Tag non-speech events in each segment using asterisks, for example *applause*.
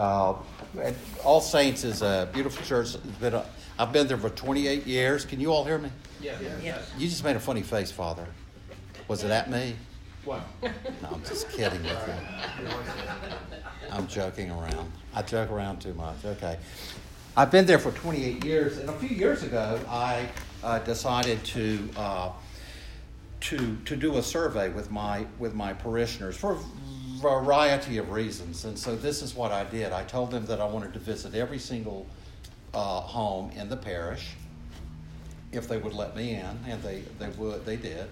Uh, all Saints is a beautiful church. Been a, I've been there for 28 years. Can you all hear me? Yeah. yeah. You just made a funny face, Father. Was it at me? What? *laughs* No, I'm just kidding with you. I'm joking around. I joke around too much. Okay. I've been there for 28 years, and a few years ago, I uh, decided to uh, to to do a survey with my with my parishioners for a variety of reasons. And so this is what I did. I told them that I wanted to visit every single uh, home in the parish if they would let me in, and they they would. They did.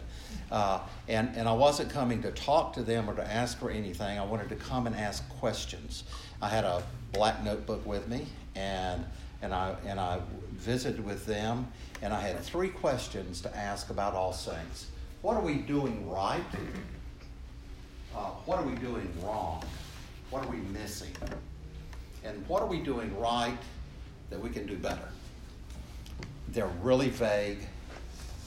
Uh, and, and I wasn't coming to talk to them or to ask for anything. I wanted to come and ask questions. I had a black notebook with me, and, and, I, and I visited with them, and I had three questions to ask about All Saints. What are we doing right? Uh, what are we doing wrong? What are we missing? And what are we doing right that we can do better? They're really vague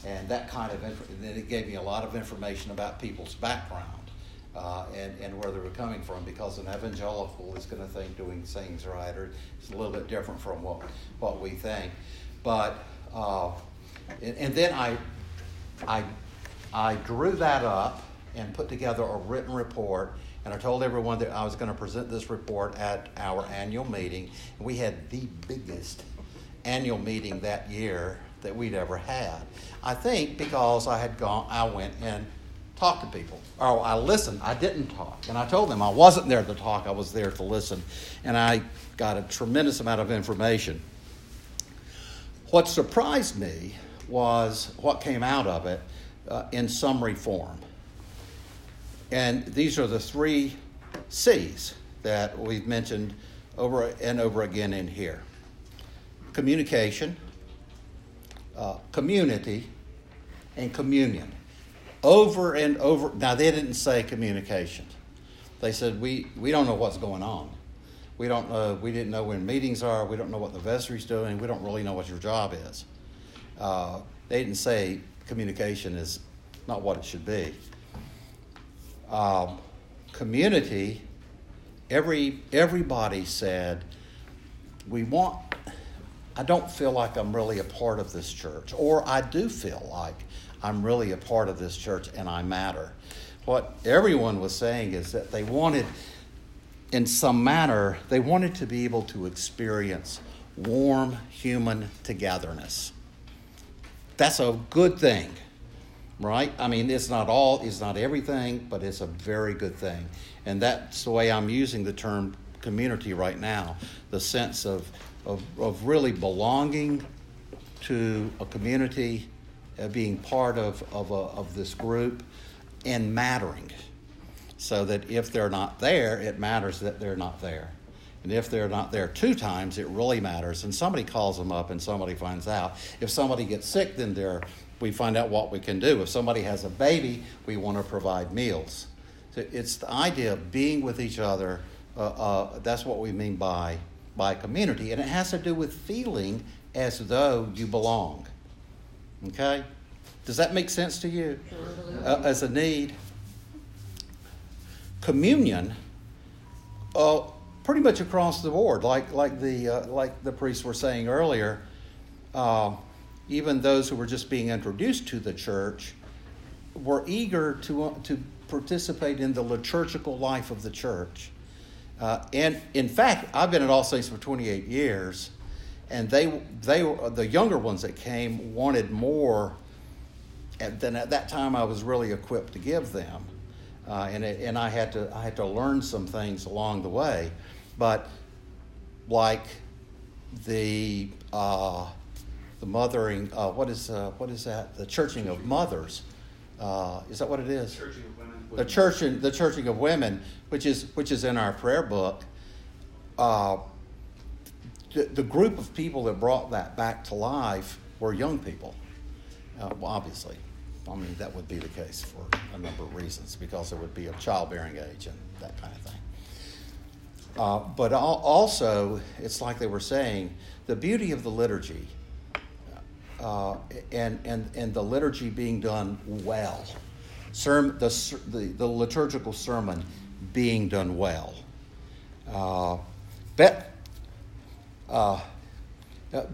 and that kind of inf- then it gave me a lot of information about people's background uh, and, and where they were coming from because an evangelical is going to think doing things right or it's a little bit different from what, what we think but uh, and, and then I, I, I drew that up and put together a written report and I told everyone that I was going to present this report at our annual meeting. And we had the biggest annual meeting that year that we'd ever had. I think because I had gone, I went and talked to people. Or I listened. I didn't talk. And I told them I wasn't there to talk, I was there to listen. And I got a tremendous amount of information. What surprised me was what came out of it uh, in summary form. And these are the three C's that we've mentioned over and over again in here communication, uh, community and communion. Over and over. Now, they didn't say communication. They said, we, we don't know what's going on. We don't know, we didn't know when meetings are. We don't know what the vestry's doing. We don't really know what your job is. Uh, they didn't say communication is not what it should be. Um, community, every, everybody said, we want I don't feel like I'm really a part of this church, or I do feel like I'm really a part of this church and I matter. What everyone was saying is that they wanted, in some manner, they wanted to be able to experience warm human togetherness. That's a good thing, right? I mean, it's not all, it's not everything, but it's a very good thing. And that's the way I'm using the term community right now the sense of of, of really belonging to a community, uh, being part of, of, a, of this group, and mattering. So that if they're not there, it matters that they're not there. And if they're not there two times, it really matters. And somebody calls them up and somebody finds out. If somebody gets sick, then they're, we find out what we can do. If somebody has a baby, we want to provide meals. So it's the idea of being with each other. Uh, uh, that's what we mean by by community, and it has to do with feeling as though you belong. Okay? Does that make sense to you? Uh, as a need. Communion, uh, pretty much across the board, like, like, the, uh, like the priests were saying earlier, uh, even those who were just being introduced to the church were eager to, uh, to participate in the liturgical life of the church. Uh, and in fact, I've been at All Saints for 28 years, and they, they the younger ones that came wanted more than at that time I was really equipped to give them. Uh, and, it, and I, had to, I had to learn some things along the way. But like the, uh, the mothering, uh, what, is, uh, what is that? The churching of mothers. Uh, is that what it is? Churching of women. The churching, the churching of women, which is which is in our prayer book. Uh, the, the group of people that brought that back to life were young people. Uh, well, obviously, I mean that would be the case for a number of reasons because it would be of childbearing age and that kind of thing. Uh, but also, it's like they were saying, the beauty of the liturgy uh, and, and, and the liturgy being done well, Serm, the, the, the liturgical sermon being done well. Uh, bet, uh,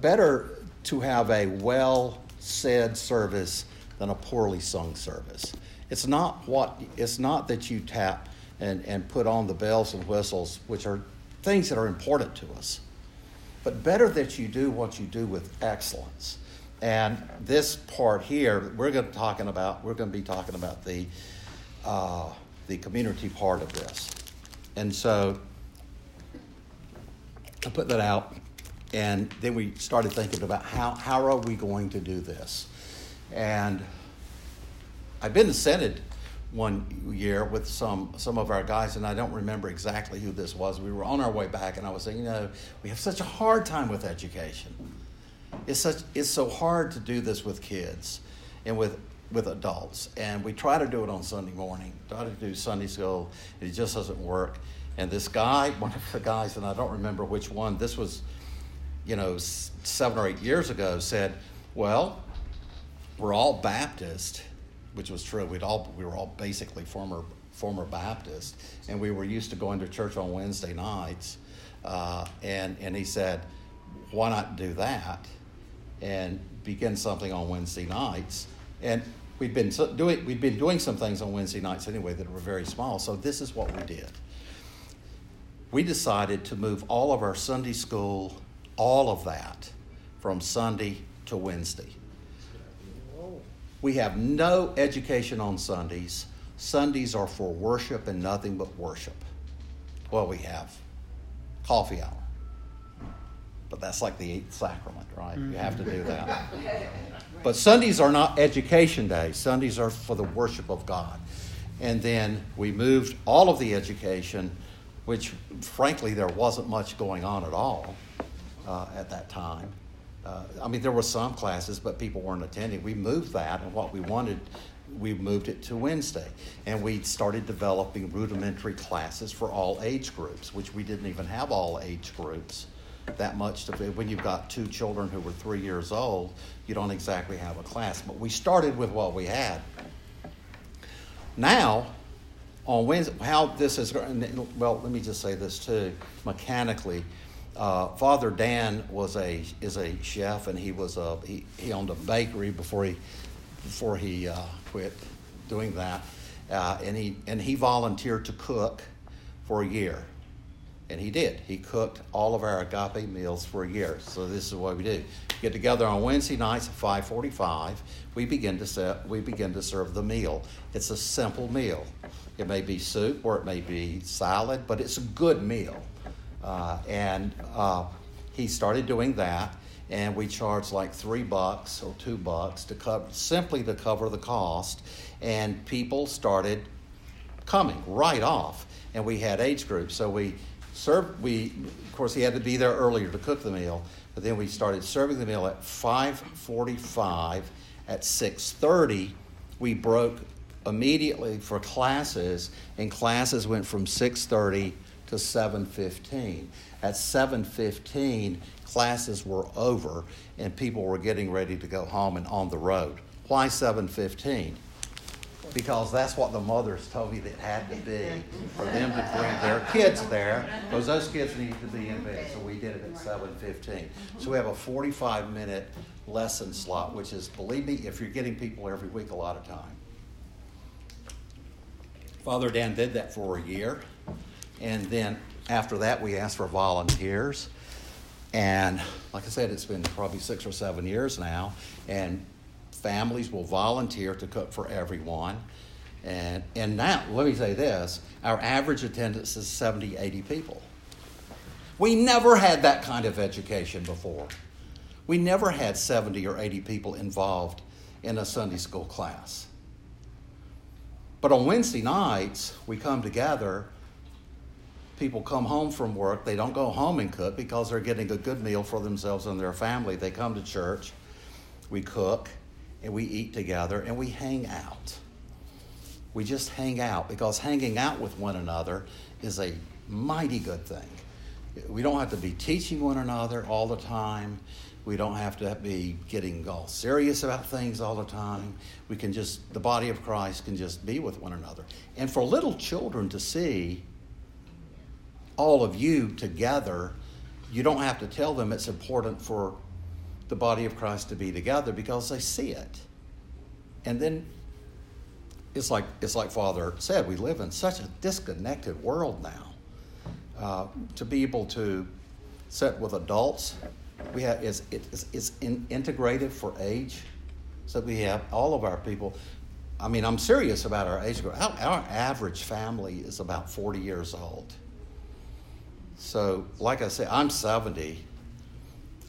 better to have a well said service than a poorly sung service. It's not what it's not that you tap and, and put on the bells and whistles, which are things that are important to us. But better that you do what you do with excellence. And this part here, we're going to talking about. We're going to be talking about the uh, the community part of this. And so I put that out, and then we started thinking about how how are we going to do this. And I've been to Synod one year with some some of our guys, and I don't remember exactly who this was. We were on our way back, and I was saying, you know, we have such a hard time with education. It's such it's so hard to do this with kids and with with adults, and we try to do it on Sunday morning. Try to do Sunday school, it just doesn't work. And this guy, *laughs* one of the guys, and I don't remember which one. This was, you know, seven or eight years ago. Said, well, we're all Baptist which was true. We'd all we were all basically former former Baptists, and we were used to going to church on Wednesday nights. Uh, and and he said, why not do that, and begin something on Wednesday nights? And we'd been doing we'd been doing some things on Wednesday nights anyway that were very small. So this is what we did. We decided to move all of our Sunday school, all of that, from Sunday to Wednesday. We have no education on Sundays. Sundays are for worship and nothing but worship. Well, we have coffee hour. But that's like the eighth sacrament, right? You have to do that. *laughs* But Sundays are not education days, Sundays are for the worship of God. And then we moved all of the education, which frankly there wasn't much going on at all uh, at that time uh, I mean, there were some classes, but people weren't attending. We moved that, and what we wanted, we moved it to Wednesday. And we started developing rudimentary classes for all age groups, which we didn't even have all age groups that much to be when you've got two children who were three years old you don't exactly have a class. But we started with what we had. Now on wednesday how this is well let me just say this too mechanically. Uh, Father Dan was a is a chef, and he was a he, he owned a bakery before he before he uh, quit doing that, uh, and he and he volunteered to cook for a year, and he did. He cooked all of our agape meals for a year. So this is what we do: get together on Wednesday nights at five forty-five. We begin to set we begin to serve the meal. It's a simple meal. It may be soup or it may be salad, but it's a good meal. Uh, and uh, he started doing that, and we charged like three bucks or two bucks to cover simply to cover the cost. And people started coming right off, and we had age groups. So we served. We of course he had to be there earlier to cook the meal, but then we started serving the meal at 5:45. At 6:30, we broke immediately for classes, and classes went from 6:30 to 7:15. At 7:15, classes were over and people were getting ready to go home and on the road. Why 7:15? Because that's what the mothers told me that had to be *laughs* for them to bring their kids there, because those kids needed to be in bed. So we did it at 7:15. So we have a 45 minute lesson slot, which is, believe me, if you're getting people every week, a lot of time. Father Dan did that for a year. And then after that, we asked for volunteers. And like I said, it's been probably six or seven years now. And families will volunteer to cook for everyone. And, and now, let me say this our average attendance is 70, 80 people. We never had that kind of education before. We never had 70 or 80 people involved in a Sunday school class. But on Wednesday nights, we come together people come home from work, they don't go home and cook because they're getting a good meal for themselves and their family. They come to church, we cook, and we eat together, and we hang out. We just hang out because hanging out with one another is a mighty good thing. We don't have to be teaching one another all the time. We don't have to be getting all serious about things all the time. We can just, the body of Christ can just be with one another. And for little children to see all of you together, you don't have to tell them it's important for the body of Christ to be together because they see it. And then it's like it's like Father said, we live in such a disconnected world now. Uh, to be able to sit with adults, we have it's it's, it's in, integrated for age, so we have all of our people. I mean, I'm serious about our age group. Our, our average family is about 40 years old. So, like I said, I'm 70.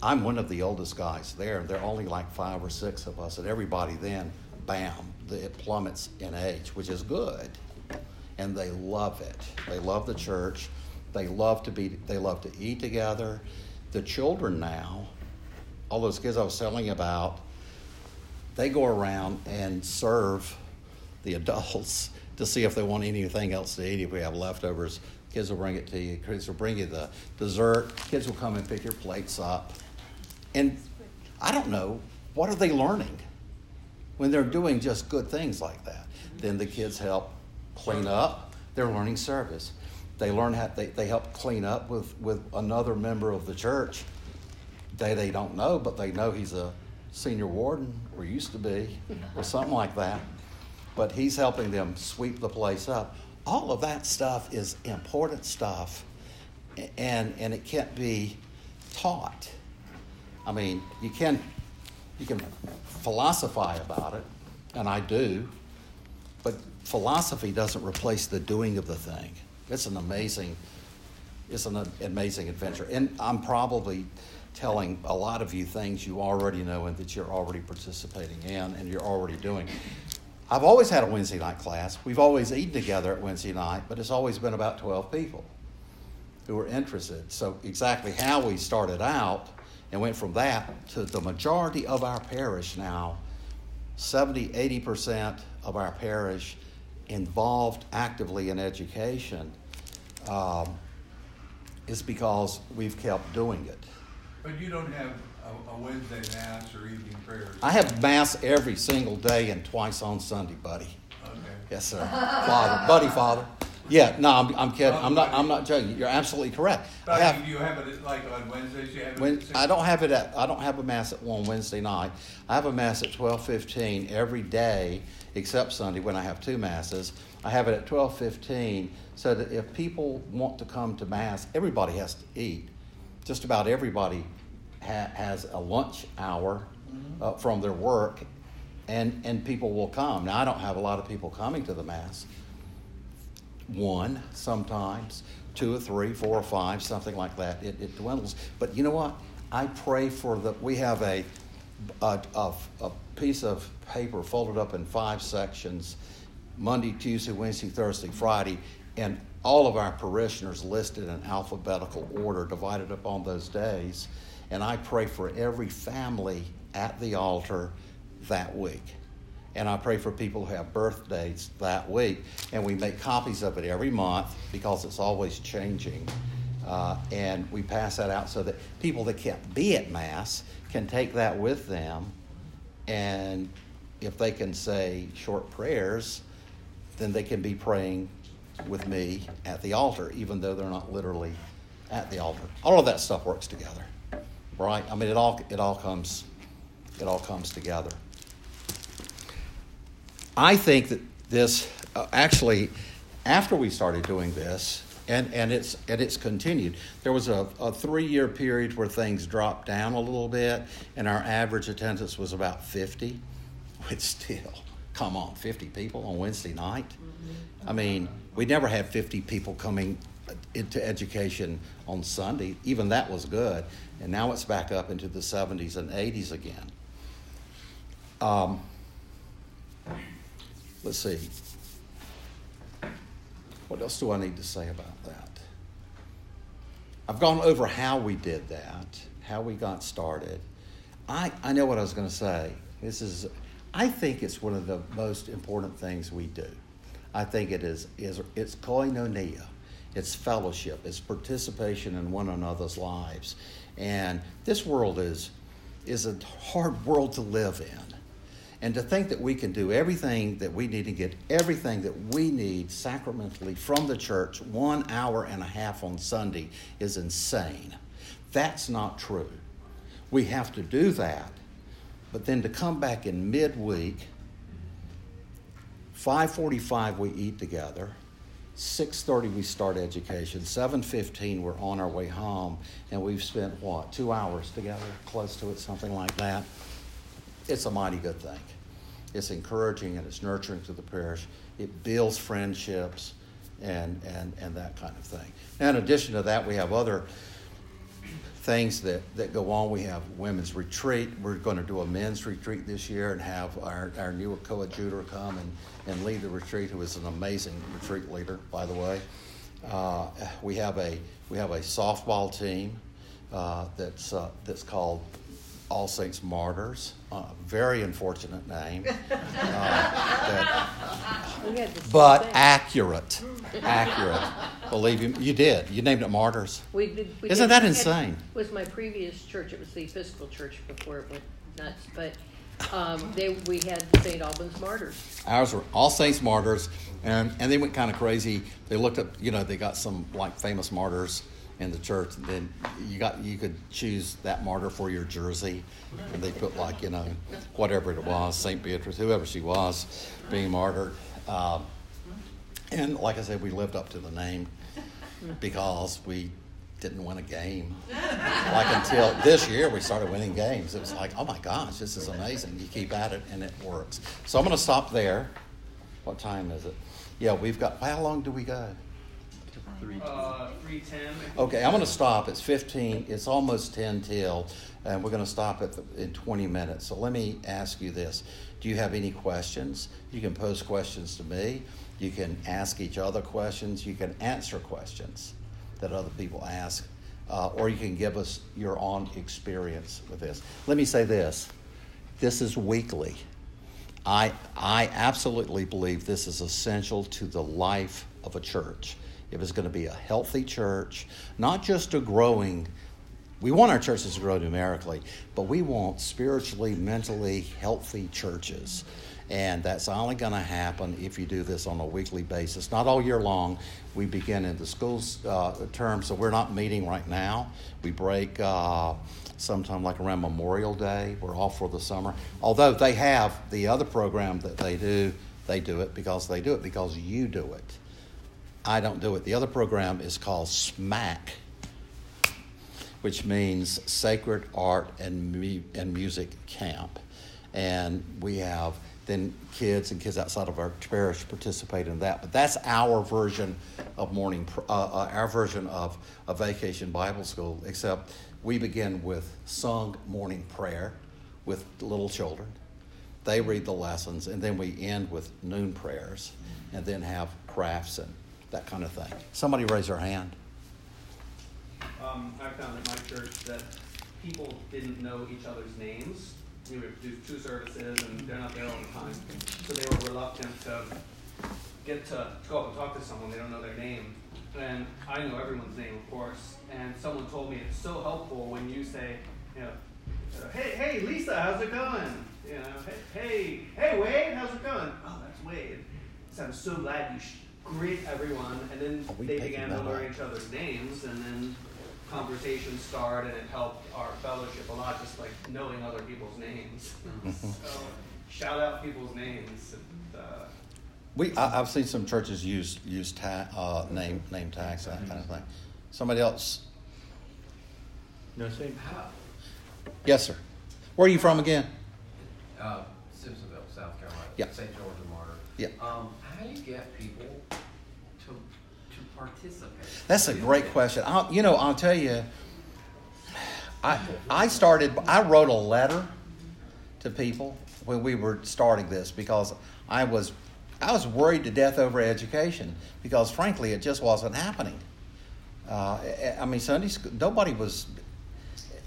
I'm one of the oldest guys there. There are only like five or six of us, and everybody then, bam, it plummets in age, which is good. And they love it. They love the church. They love to be. They love to eat together. The children now, all those kids I was telling about, they go around and serve the *laughs* adults to see if they want anything else to eat. If we have leftovers, kids will bring it to you. Kids will bring you the dessert. Kids will come and pick your plates up. And I don't know, what are they learning when they're doing just good things like that? Then the kids help clean up. They're learning service. They learn how they, they help clean up with, with another member of the church. They they don't know, but they know he's a senior warden or used to be or something like that. But he's helping them sweep the place up. All of that stuff is important stuff and and it can't be taught. I mean, you can you can philosophize about it, and I do, but philosophy doesn't replace the doing of the thing. It's an amazing it's an amazing adventure. And I'm probably telling a lot of you things you already know and that you're already participating in and you're already doing. I've always had a Wednesday night class. We've always eaten together at Wednesday night, but it's always been about 12 people who are interested. So, exactly how we started out and went from that to the majority of our parish now 70 80% of our parish involved actively in education um, is because we've kept doing it but you don't have a, a Wednesday mass or evening prayers? i have mass every single day and twice on sunday buddy Okay. yes sir father buddy father yeah, no, I'm, I'm kidding. I'm not. I'm not joking. You're absolutely correct. I have, you have it like on Wednesdays, you have when? I don't have it at I don't have a mass at one Wednesday night. I have a mass at twelve fifteen every day except Sunday when I have two masses. I have it at twelve fifteen so that if people want to come to mass, everybody has to eat. Just about everybody ha- has a lunch hour uh, from their work, and and people will come. Now I don't have a lot of people coming to the mass one sometimes, two or three, four or five, something like that. It, it dwindles. But you know what? I pray for the. We have a, a, a, a piece of paper folded up in five sections Monday, Tuesday, Wednesday, Thursday, Friday, and all of our parishioners listed in alphabetical order, divided up on those days. And I pray for every family at the altar that week and I pray for people who have birthdays that week. And we make copies of it every month because it's always changing. Uh, and we pass that out so that people that can't be at Mass can take that with them. And if they can say short prayers, then they can be praying with me at the altar, even though they're not literally at the altar. All of that stuff works together, right? I mean, it all it all comes it all comes together. I think that this uh, actually, after we started doing this, and, and it's and it's continued. There was a, a three year period where things dropped down a little bit, and our average attendance was about fifty. Which still, come on, fifty people on Wednesday night. I mean, we never had fifty people coming into education on Sunday. Even that was good, and now it's back up into the seventies and eighties again. Um, let's see. What else do I need to say about that? I've gone over how we did that, how we got started. I, I know what I was going to say. This is, I think it's one of the most important things we do. I think it is, is it's koinonia, it's fellowship, it's participation in one another's lives. And this world is, is a hard world to live in. And to think that we can do everything that we need to get everything that we need sacramentally from the church one hour and a half on Sunday is insane. That's not true. We have to do that. But then to come back in midweek, 545 we eat together. 6.30 we start education 7.15 we're on our way home and we've spent what two hours together close to it something like that it's a mighty good thing it's encouraging and it's nurturing to the parish it builds friendships and, and, and that kind of thing now in addition to that we have other things that, that go on. We have women's retreat. We're going to do a men's retreat this year and have our, our new coadjutor come and, and lead the retreat, who is an amazing retreat leader, by the way. Uh, we have a we have a softball team uh, that's uh, that's called All Saints Martyrs. Uh, very unfortunate name, uh, that, but accurate, accurate. Believe you, you did. You named it Martyrs. We did. We Isn't did- that insane? Was my previous church, it was the Episcopal Church before it went nuts, but, um, they, we had St. Albans Martyrs. Ours were All Saints Martyrs, and, and they went kind of crazy. They looked up, you know, they got some like famous martyrs in the church, and then you got you could choose that martyr for your jersey, and they put like you know whatever it was, Saint Beatrice, whoever she was, being martyred. Um, and like I said, we lived up to the name because we didn't win a game. Like until this year, we started winning games. It was like, oh my gosh, this is amazing. You keep at it, and it works. So I'm going to stop there. What time is it? Yeah, we've got. How long do we go? Uh, three ten. Okay, I'm going to stop. It's 15. It's almost 10 till, and we're going to stop at the, in 20 minutes. So let me ask you this: Do you have any questions? You can pose questions to me. You can ask each other questions. You can answer questions that other people ask, uh, or you can give us your own experience with this. Let me say this: This is weekly. I, I absolutely believe this is essential to the life of a church. If it's going to be a healthy church, not just a growing, we want our churches to grow numerically, but we want spiritually, mentally healthy churches. And that's only going to happen if you do this on a weekly basis, not all year long. We begin in the school's uh, term, so we're not meeting right now. We break uh, sometime like around Memorial Day. We're off for the summer. Although they have the other program that they do, they do it because they do it because you do it. I don't do it. The other program is called SMAC, which means Sacred Art and, Mu- and Music Camp. And we have then kids and kids outside of our parish participate in that. But that's our version of morning, uh, uh, our version of a vacation Bible school, except we begin with sung morning prayer with little children. They read the lessons, and then we end with noon prayers, and then have crafts and that kind of thing. Somebody raise their hand. Um, I found at my church that people didn't know each other's names. We would do two services, and they're not there all the time, so they were reluctant to get to go up and talk to someone. They don't know their name, and I know everyone's name, of course. And someone told me it's so helpful when you say, you know, hey, hey, Lisa, how's it going? You know, hey, hey, hey, Wade, how's it going? Oh, that's Wade. So I'm so glad you sh- greet everyone, and then they began to learn each other's names, and then conversations started, and it helped our fellowship a lot, just like knowing other people's names. *laughs* so shout out people's names. And, uh, We, I, I've seen some churches use use ta- uh, name name tags that kind of thing. Somebody else? No, same. Yes, sir. Where are you from again? Uh, Simpsonville, South Carolina. Yeah. St. George and Martyr. Yeah. Um, how do you get people to to participate? That's a great question. I'll, you know, I'll tell you. I I started. I wrote a letter to people when we were starting this because I was I was worried to death over education because frankly it just wasn't happening. Uh, I mean Sunday school. Nobody was.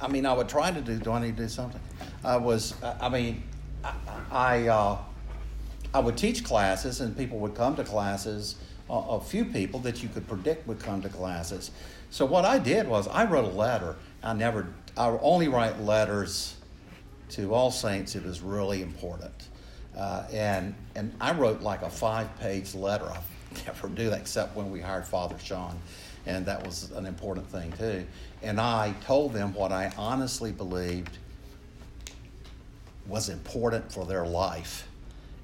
I mean, I would try to do. Do I need to do something? I was. I mean, I. I uh, I would teach classes, and people would come to classes. A, few people that you could predict would come to classes. So what I did was I wrote a letter. I never. I only write letters to all saints. It was really important. Uh, and, and I wrote like a five page letter. I *laughs* never do that except when we hired Father Sean. And that was an important thing too. And I told them what I honestly believed was important for their life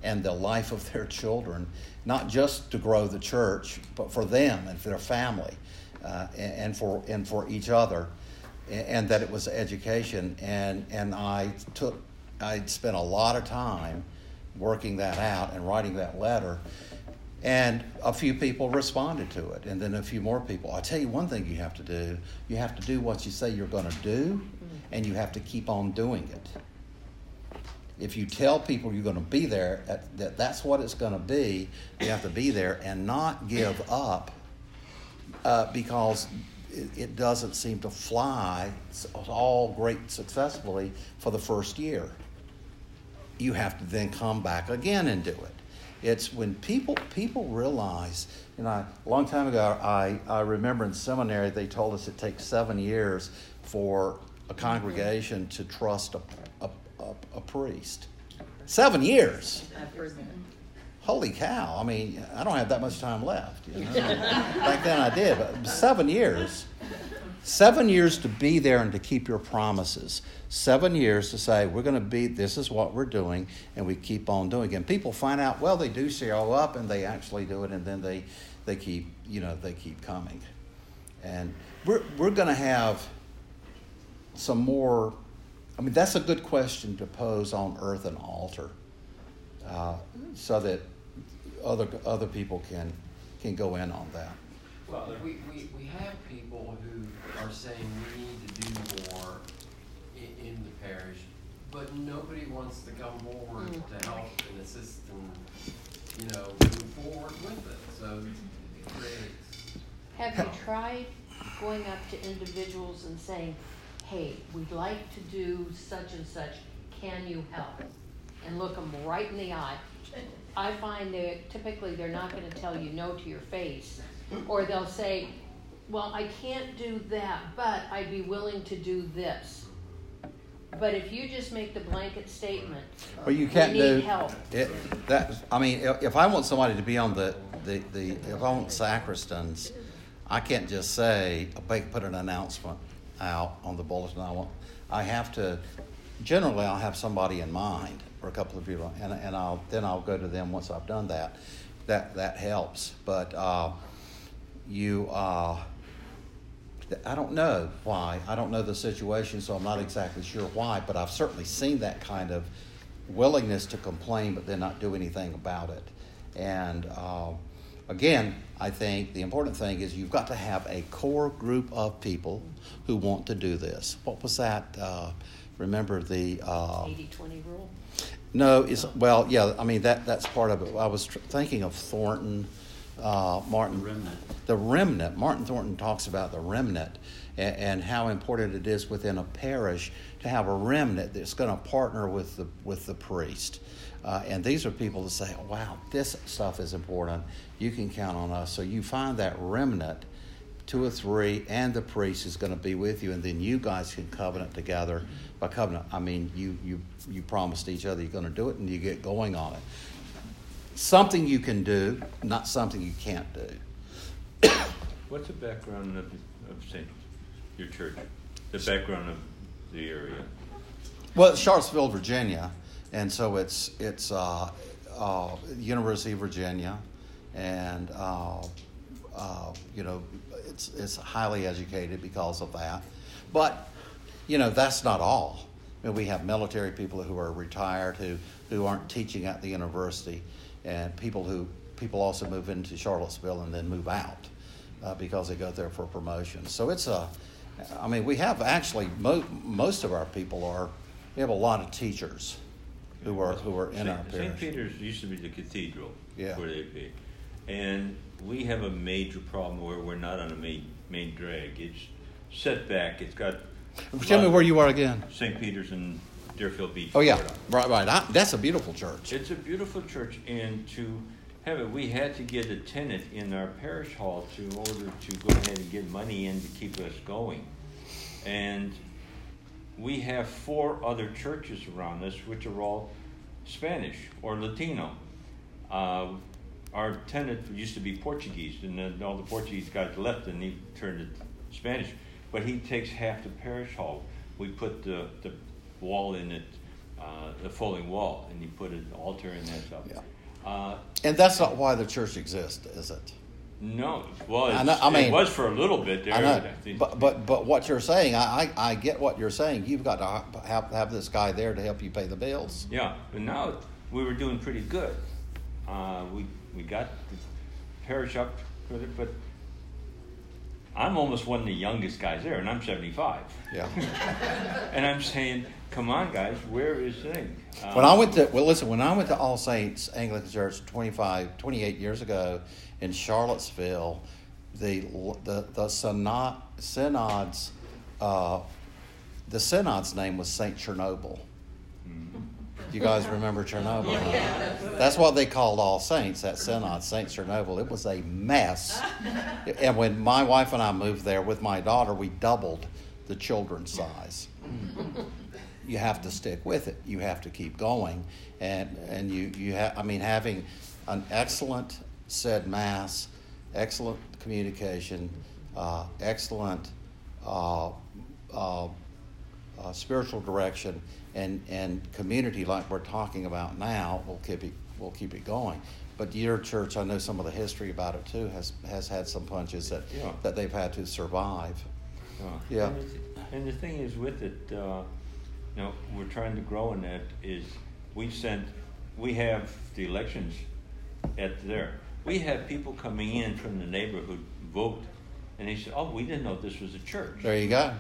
and the life of their children, not just to grow the church, but for them and for their family uh, and, for, and for each other, and that it was education. And, and I took, I spent a lot of time working that out and writing that letter. And a few people responded to it, and then a few more people. I'll tell you one thing you have to do you have to do what you say you're going to do, and you have to keep on doing it if you tell people you're going to be there, that that's what it's going to be, you have to be there and not give up uh, because it, it, doesn't seem to fly all great successfully for the first year. You have to then come back again and do it. It's when people people realize, you know, a long time ago, I, I remember in seminary they told us it takes seven years for a congregation to trust a, a, a, priest. Seven years. Holy cow. I mean, I don't have that much time left. You know? *laughs* Back then I did, but seven years. Seven years to be there and to keep your promises. Seven years to say, we're going to be, this is what we're doing, and we keep on doing it. And people find out, well, they do show up and they actually do it, and then they, they keep, you know, they keep coming. And we're, we're going to have some more I mean, that's a good question to pose on Earth and Altar, uh, so that other other people can can go in on that. Well, we, we, we have people who are saying we need to do more in, in the parish, but nobody wants to come forward mm. to help and assist and you know move forward with it. So it creates. Have you tried going up to individuals and saying? Hey, we'd like to do such and such, can you help? And look them right in the eye. I find that typically they're not going to tell you no to your face, or they'll say, well, I can't do that, but I'd be willing to do this. But if you just make the blanket statement, well, you can't we need do help. It, that I mean, if I want somebody to be on the, the, the if I want sacristans, I can't just say put an announcement out on the bulletin. I want, I have to, generally, I'll have somebody in mind or a couple of people, and, and I'll then I'll go to them once I've done that. That that helps, but uh, you. Uh, I don't know why. I don't know the situation, so I'm not exactly sure why, but I've certainly seen that kind of willingness to complain but then not do anything about it. And uh, again, I think the important thing is you've got to have a core group of people who want to do this. What was that? Uh, remember the uh, 80 20 rule? No, it's well, yeah. I mean that that's part of it. I was tr- thinking of Thornton, uh, Martin. The remnant. The remnant. Martin Thornton talks about the remnant and, and how important it is within a parish to have a remnant that's going to partner with the with the priest. Uh, and these are people that say, wow, this stuff is important. You can count on us. So you find that remnant, two or three, and the priest is going to be with you, and then you guys can covenant together. By covenant, I mean you, you, you promised each other you're going to do it, and you get going on it. Something you can do, not something you can't do. *coughs* What's the background of, of St. your church? The background of the area? Well, Charlottesville, Virginia and so it's it's uh, uh, University of Virginia, and uh, uh, you know it's it's highly educated because of that. But you know that's not all. I mean, we have military people who are retired who who aren't teaching at the university, and people who people also move into Charlottesville and then move out uh, because they go there for promotion. So it's a I mean, we have actually mo- most of our people are. We have a lot of teachers who are who are in Saint, our parish. St. Peter's used to be the cathedral yeah. where they be, and we have a major problem where we're not on a main main drag. It's set back. It's got. Tell me where you are again. St. Peter's in Deerfield Beach. Oh yeah, Florida. right, right. I, that's a beautiful church. It's a beautiful church, and to have it, we had to get a tenant in our parish hall to in order to go ahead and get money in to keep us going, and we have four other churches around us, which are all Spanish or Latino. Uh, our tenant used to be Portuguese, and then all the Portuguese guys left, and he turned it Spanish. But he takes half the parish hall. We put the, the wall in it, uh, the folding wall, and he put an altar in there. So. Yeah. Uh, And that's not why the church exists, is it? No, well, I know- I mean- it was for a little bit there. I know, but- but, but, what you're saying, I, I, I get what you're saying. You've got to have, have this guy there to help you pay the bills. Yeah, but now we were doing pretty good. Uh, we we got the parish up with it, but I'm almost one of the youngest guys there, and I'm 75. Yeah. *laughs* And I'm saying, come on, guys, where is thing? Um, When I went to, well, listen, when I went to All Saints Anglican Church 25, 28 years ago in Charlottesville, the, the, the synod, synod's, uh, the synod's name was St. Chernobyl. You guys remember Chernobyl? *laughs* That's what they called All Saints, that synod, St. Chernobyl. It was a mess. And when my wife and I moved there with my daughter, we doubled the children's size *laughs* you have to stick with it. You have to keep going, and and you you have. I mean, having an excellent said mass, excellent communication, uh, excellent uh, uh, uh, spiritual direction, and and community like we're talking about now will keep it will keep it going. But your church, I know some of the history about it too, has has had some punches that Yeah. that they've had to survive. Uh, Yeah. And, it's- and the thing is with it, uh, you know, we're trying to grow in that is we sent, we have the elections at there. We have people coming in from the neighborhood vote, and they said, "Oh, we didn't know this was a church." There you go.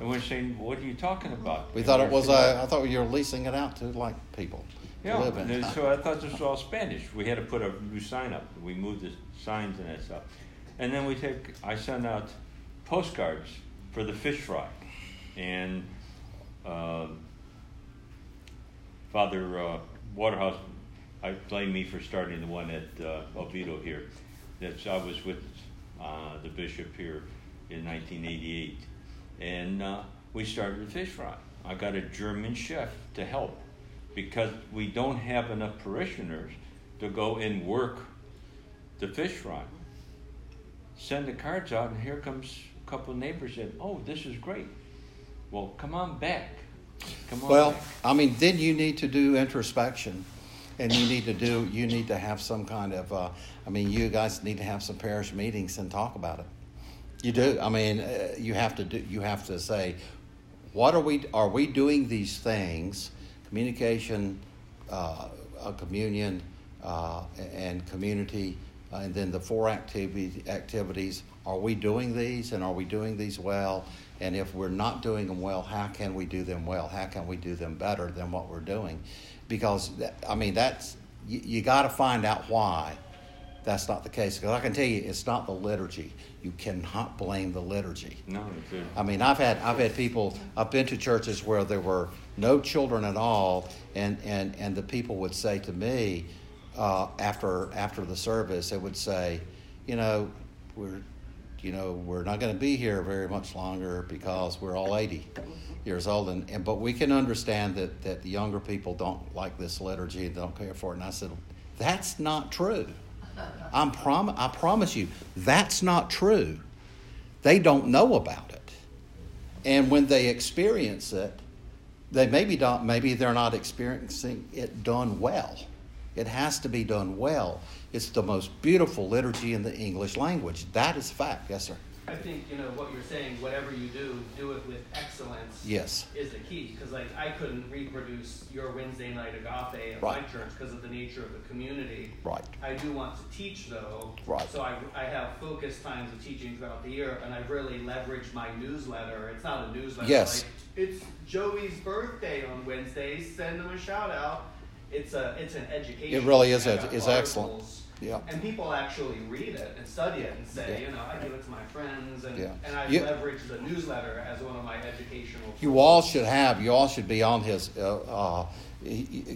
And we're saying, "What are you talking about?" We And thought it was. Uh, I thought you were leasing it out to like people Yeah, live in. and so I thought this was all Spanish. We had to put a new sign up. We moved the signs and that stuff. And then we take, I send out postcards for the fish fry. And uh, Father uh, Waterhouse, I blame me for starting the one at uh, Oviedo here. That's, I was with uh, the bishop here in 1988. And uh, we started a fish fry. I got a German chef to help because we don't have enough parishioners to go and work the fish fry. Send the cards out, and here comes a couple of neighbors said, "Oh, this is great. Well, come on back. Come on Well, back." I mean, then you need to do introspection, and you need to do. You need to have some kind of. Uh, I mean, you guys need to have some parish meetings and talk about it. You do. I mean, uh, you have to do. You have to say, what are we? Are we doing these things? Communication, uh, uh, communion, uh, and community, uh, and then the four activity, activities. Are we doing these, and are we doing these well? And if we're not doing them well, how can we do them well? How can we do them better than what we're doing? Because that, I mean, that's you, you got to find out why that's not the case. Because I can tell you, it's not the liturgy. You cannot blame the liturgy. no, I mean, I've had I've had people. I've been to churches where there were no children at all, and and and the people would say to me uh, after after the service, they would say, you know, we're you know we're not going to be here very much longer because we're all eighty years old, and, and but we can understand that that the younger people don't like this liturgy don't care for it. And I said, that's not true. I'm prom- I promise you, that's not true. They don't know about it. And when they experience it, they maybe don't maybe they're not experiencing it done well. It has to be done well. It's the most beautiful liturgy in the English language. That is fact. Yes, sir. I think, you know, what you're saying, whatever you do, do it with excellence. Yes. Is the key, because like, I couldn't reproduce your Wednesday night agape at my Right. church because of the nature of the community. Right. I do want to teach though. Right. So I, I have focused times of teaching throughout the year, and I've really leveraged my newsletter. It's not a newsletter. Yes. Like, it's Joey's birthday on Wednesday. Send him a shout out. It's a it's an education. It really is I ed- got is excellent. Yeah. And people actually read it and study it and say, Yeah. you know, I give it to my friends, and Yeah. and I You- leverage the newsletter as one of my educational. You all should have. You all should be on his. Uh, uh,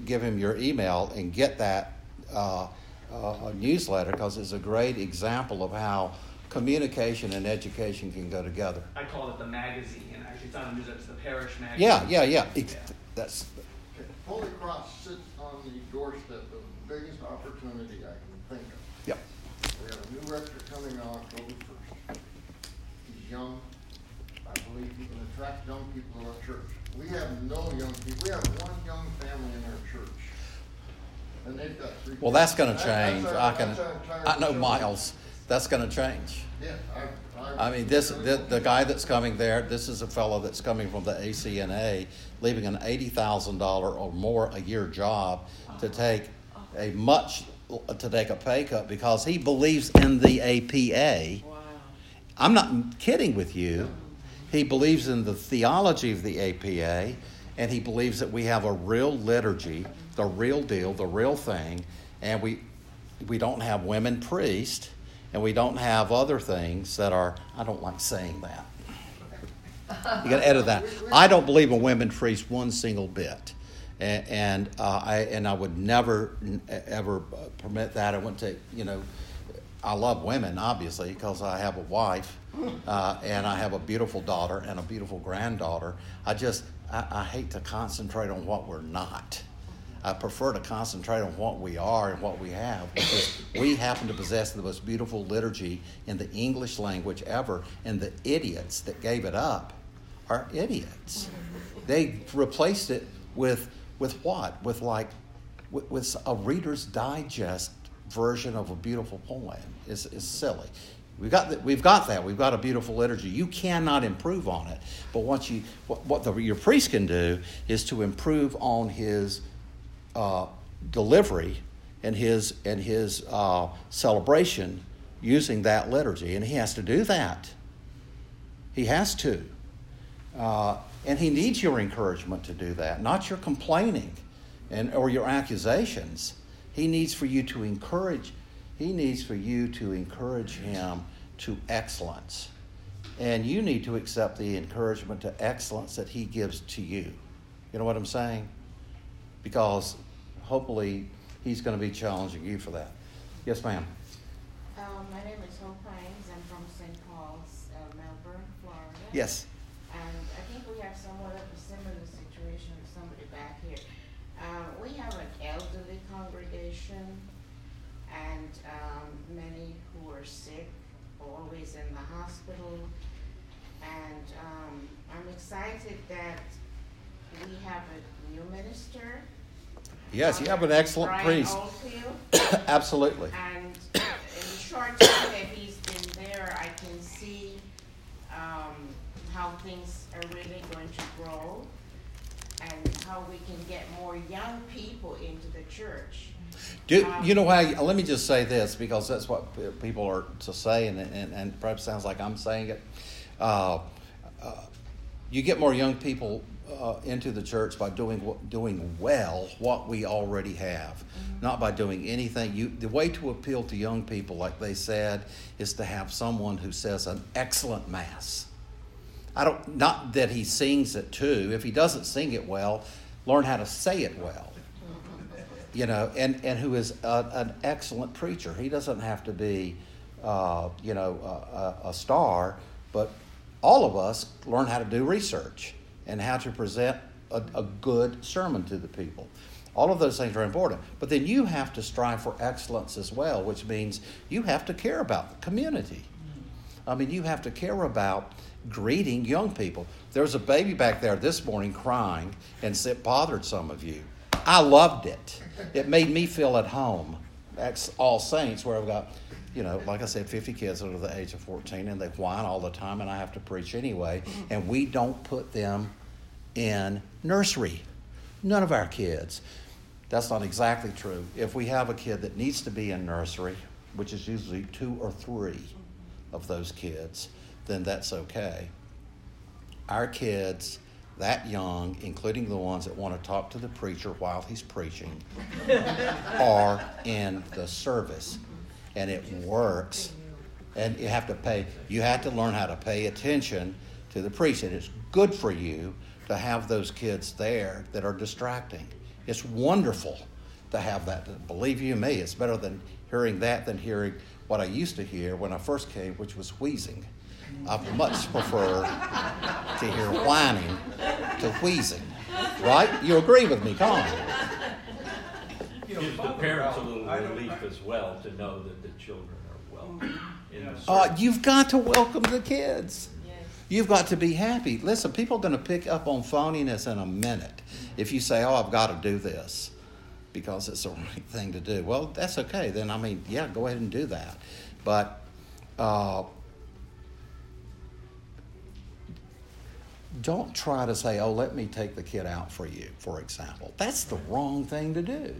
give him your email and get that uh, uh, newsletter because it's a great example of how communication and education can go together. I call it the magazine. And actually, it's not a newsletter; it's the parish magazine. Yeah, yeah, yeah. Ex- That's Holy Cross sits on the doorstep of the biggest opportunity I can think of. Yep. We have a new rector coming on October first. He's young. I believe he can attract young people to our church. We have no young people. We have one young family in our church. And they've got three. Well, that's going to. That- change. that's our- I can. that's I know. Miles. That's going to change. Yeah, I, I mean, this the, the guy that's coming there. This is a fellow that's coming from the ACNA, leaving an eighty thousand dollar or more a year job to take a much to take a pay cut because he believes in the APA. Wow. I'm not kidding with you. He believes in the theology of the APA, and he believes that we have a real liturgy, the real deal, the real thing, and we we don't have women priests, and we don't have other things that are. I don't like saying that. You got to edit that. I don't believe in women priests one single bit, and, and uh, I and I would never ever permit that. I wouldn't take you know. I love women, obviously, because I have a wife uh, and I have a beautiful daughter and a beautiful granddaughter. I just, I, I hate to concentrate on what we're not. I prefer to concentrate on what we are and what we have because we happen to possess the most beautiful liturgy in the English language ever, and the idiots that gave it up are idiots. They replaced it with with what? With like with, with a Reader's Digest version of a beautiful poem. It's, is silly. We've got that. We've got that. We've got a beautiful liturgy. You cannot improve on it. But once you, what, what the, your priest can do is to improve on his uh, delivery and his and his uh, celebration using that liturgy, and he has to do that. He has to, uh, and he needs your encouragement to do that, not your complaining, and or your accusations. He needs for you to encourage. He needs for you to encourage him to excellence, and you need to accept the encouragement to excellence that he gives to you. You know what I'm saying? Because hopefully he's going to be challenging you for that. Yes, ma'am. Um, my name is Hope Hines. I'm from St. Paul's, uh, Melbourne, Florida. Yes. And I think we have somewhat of a similar situation with somebody back here. Uh, we have an elderly congregation and um, many who are sick, always in the hospital. And um, I'm excited that we have a new minister. Yes, you have an excellent Brian priest. Oldfield. *coughs* Absolutely. And in the short time that he's been there, I can see um, how things are really going to grow and how we can get more young people into the church. Do you know why? Let me just say this because that's what people are to say, and and, and perhaps sounds like I'm saying it. Uh, uh, you get more young people uh, into the church by doing doing well what we already have, not by doing anything. You the way to appeal to young people, like they said, is to have someone who says an excellent mass. I don't not that he sings it too. If he doesn't sing it well, learn how to say it well *laughs* you know, and, and who is a, an excellent preacher. He doesn't have to be, uh, you know, a, a, a star, but all of us learn how to do research and how to present a, a good sermon to the people. All of those things are important. But then you have to strive for excellence as well, which means you have to care about the community. I mean, you have to care about greeting young people. There was a baby back there this morning crying, and it bothered some of you. I loved it. It made me feel at home. That's All Saints, where I've got, you know, like I said, 50 kids under the age of 14, and they whine all the time, and I have to preach anyway. Mm-hmm. And we don't put them in nursery. None of our kids. That's not exactly true. If we have a kid that needs to be in nursery, which is usually two or three of those kids, then that's okay. Our kids that young, including the ones that want to talk to the preacher while he's preaching, *laughs* are in the service. And it works. And you have to pay, you have to learn how to pay attention to the priest. And it's good for you to have those kids there that are distracting. It's wonderful to have that. Believe you me, it's better than hearing that than hearing what I used to hear when I first came, which was wheezing. I much prefer to hear whining to wheezing. Right? You agree with me? Come on. You know, Gives the Father parents a Ralph, little I don't- relief I- as well to know that the children are welcome in the Uh, service. you've got to welcome the kids. Yes. You've got to be happy. Listen, people are going to pick up on phoniness in a minute if you say, "Oh, I've got to do this because it's the *laughs* right thing to do." Well, that's okay. Then I mean, yeah, go ahead and do that. But uh, don't try to say, "Oh, let me take the kid out for you." For example, that's the wrong thing to do.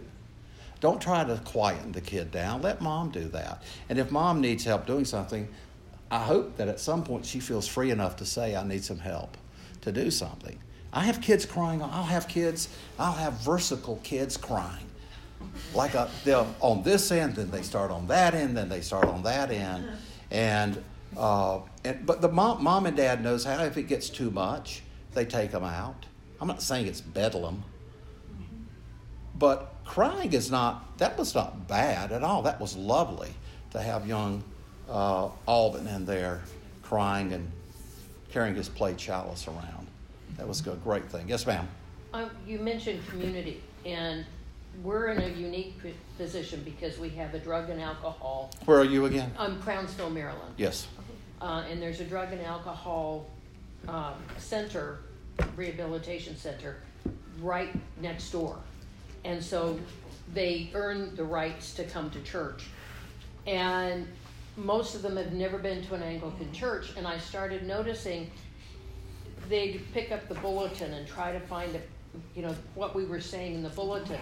Don't try to quieten the kid down. Let mom do that. And if mom needs help doing something, I hope that at some point she feels free enough to say, I need some help to do something. I have kids crying. I'll have kids, I'll have versicle kids crying. Like a, they'll on this end, then they start on that end, then they start on that end. And, uh, and but the mom, mom and dad knows how. If it gets too much, they take them out. I'm not saying it's bedlam. But crying is not, that was not bad at all. That was lovely to have young uh, Alden in there crying and carrying his plate chalice around. That was a great thing. Yes, ma'am. Uh, you mentioned community, and we're in a unique position because we have a drug and alcohol. Where are you again? I'm Crownsville, Maryland. Yes. Uh, and there's a drug and alcohol um, center, rehabilitation center, right next door. And so they earn the rights to come to church. And most of them have never been to an Anglican church. And I started noticing they'd pick up the bulletin and try to find, a, you know, what we were saying in the bulletin.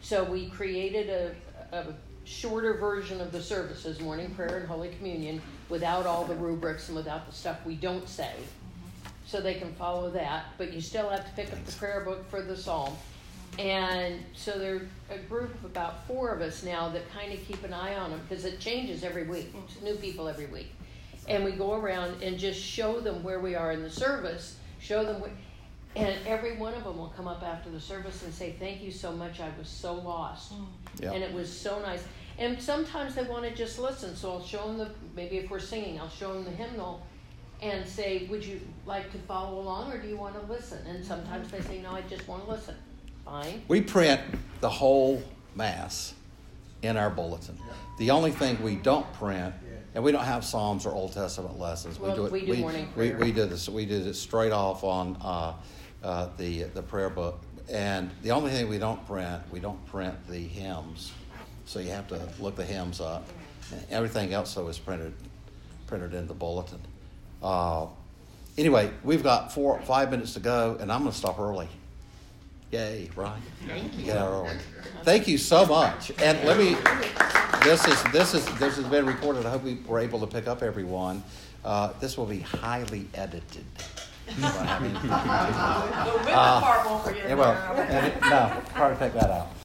So we created a, a shorter version of the services, morning prayer and Holy Communion, without all the rubrics and without the stuff we don't say. So they can follow that, but you still have to pick up the prayer book for the psalm. And so there's a group of about four of us now that kind of keep an eye on them because it changes every week. Mm-hmm. It's new people every week. And we go around and just show them where we are in the service, show them where, and every one of them will come up after the service and say, Thank you so much. I was so lost. Mm-hmm. Yeah. And it was so nice. And sometimes they want to just listen. So I'll show them the, maybe if we're singing, I'll show them the hymnal and say, Would you like to follow along or do you want to listen? And sometimes they say, No, I just want to listen. Fine. We print the whole Mass in our bulletin. The only thing we don't print, and we don't have Psalms or Old Testament lessons. Well, do it. we do morning we, prayer. we did this. We did it straight off on uh, uh, the the prayer book. And the only thing we don't print, we don't print the hymns. So you have to look the hymns up. Everything else though is printed printed in the bulletin. Uh, anyway, we've got four five minutes to go, and I'm going to stop early. Yay, right? Thank you. Yeah, early. Thank you so much. And let me. This is this is this has been recorded. I hope we were able to pick up everyone. Uh, this will be highly edited. *laughs* The women part won't forget well, it. and no, hard to take that out.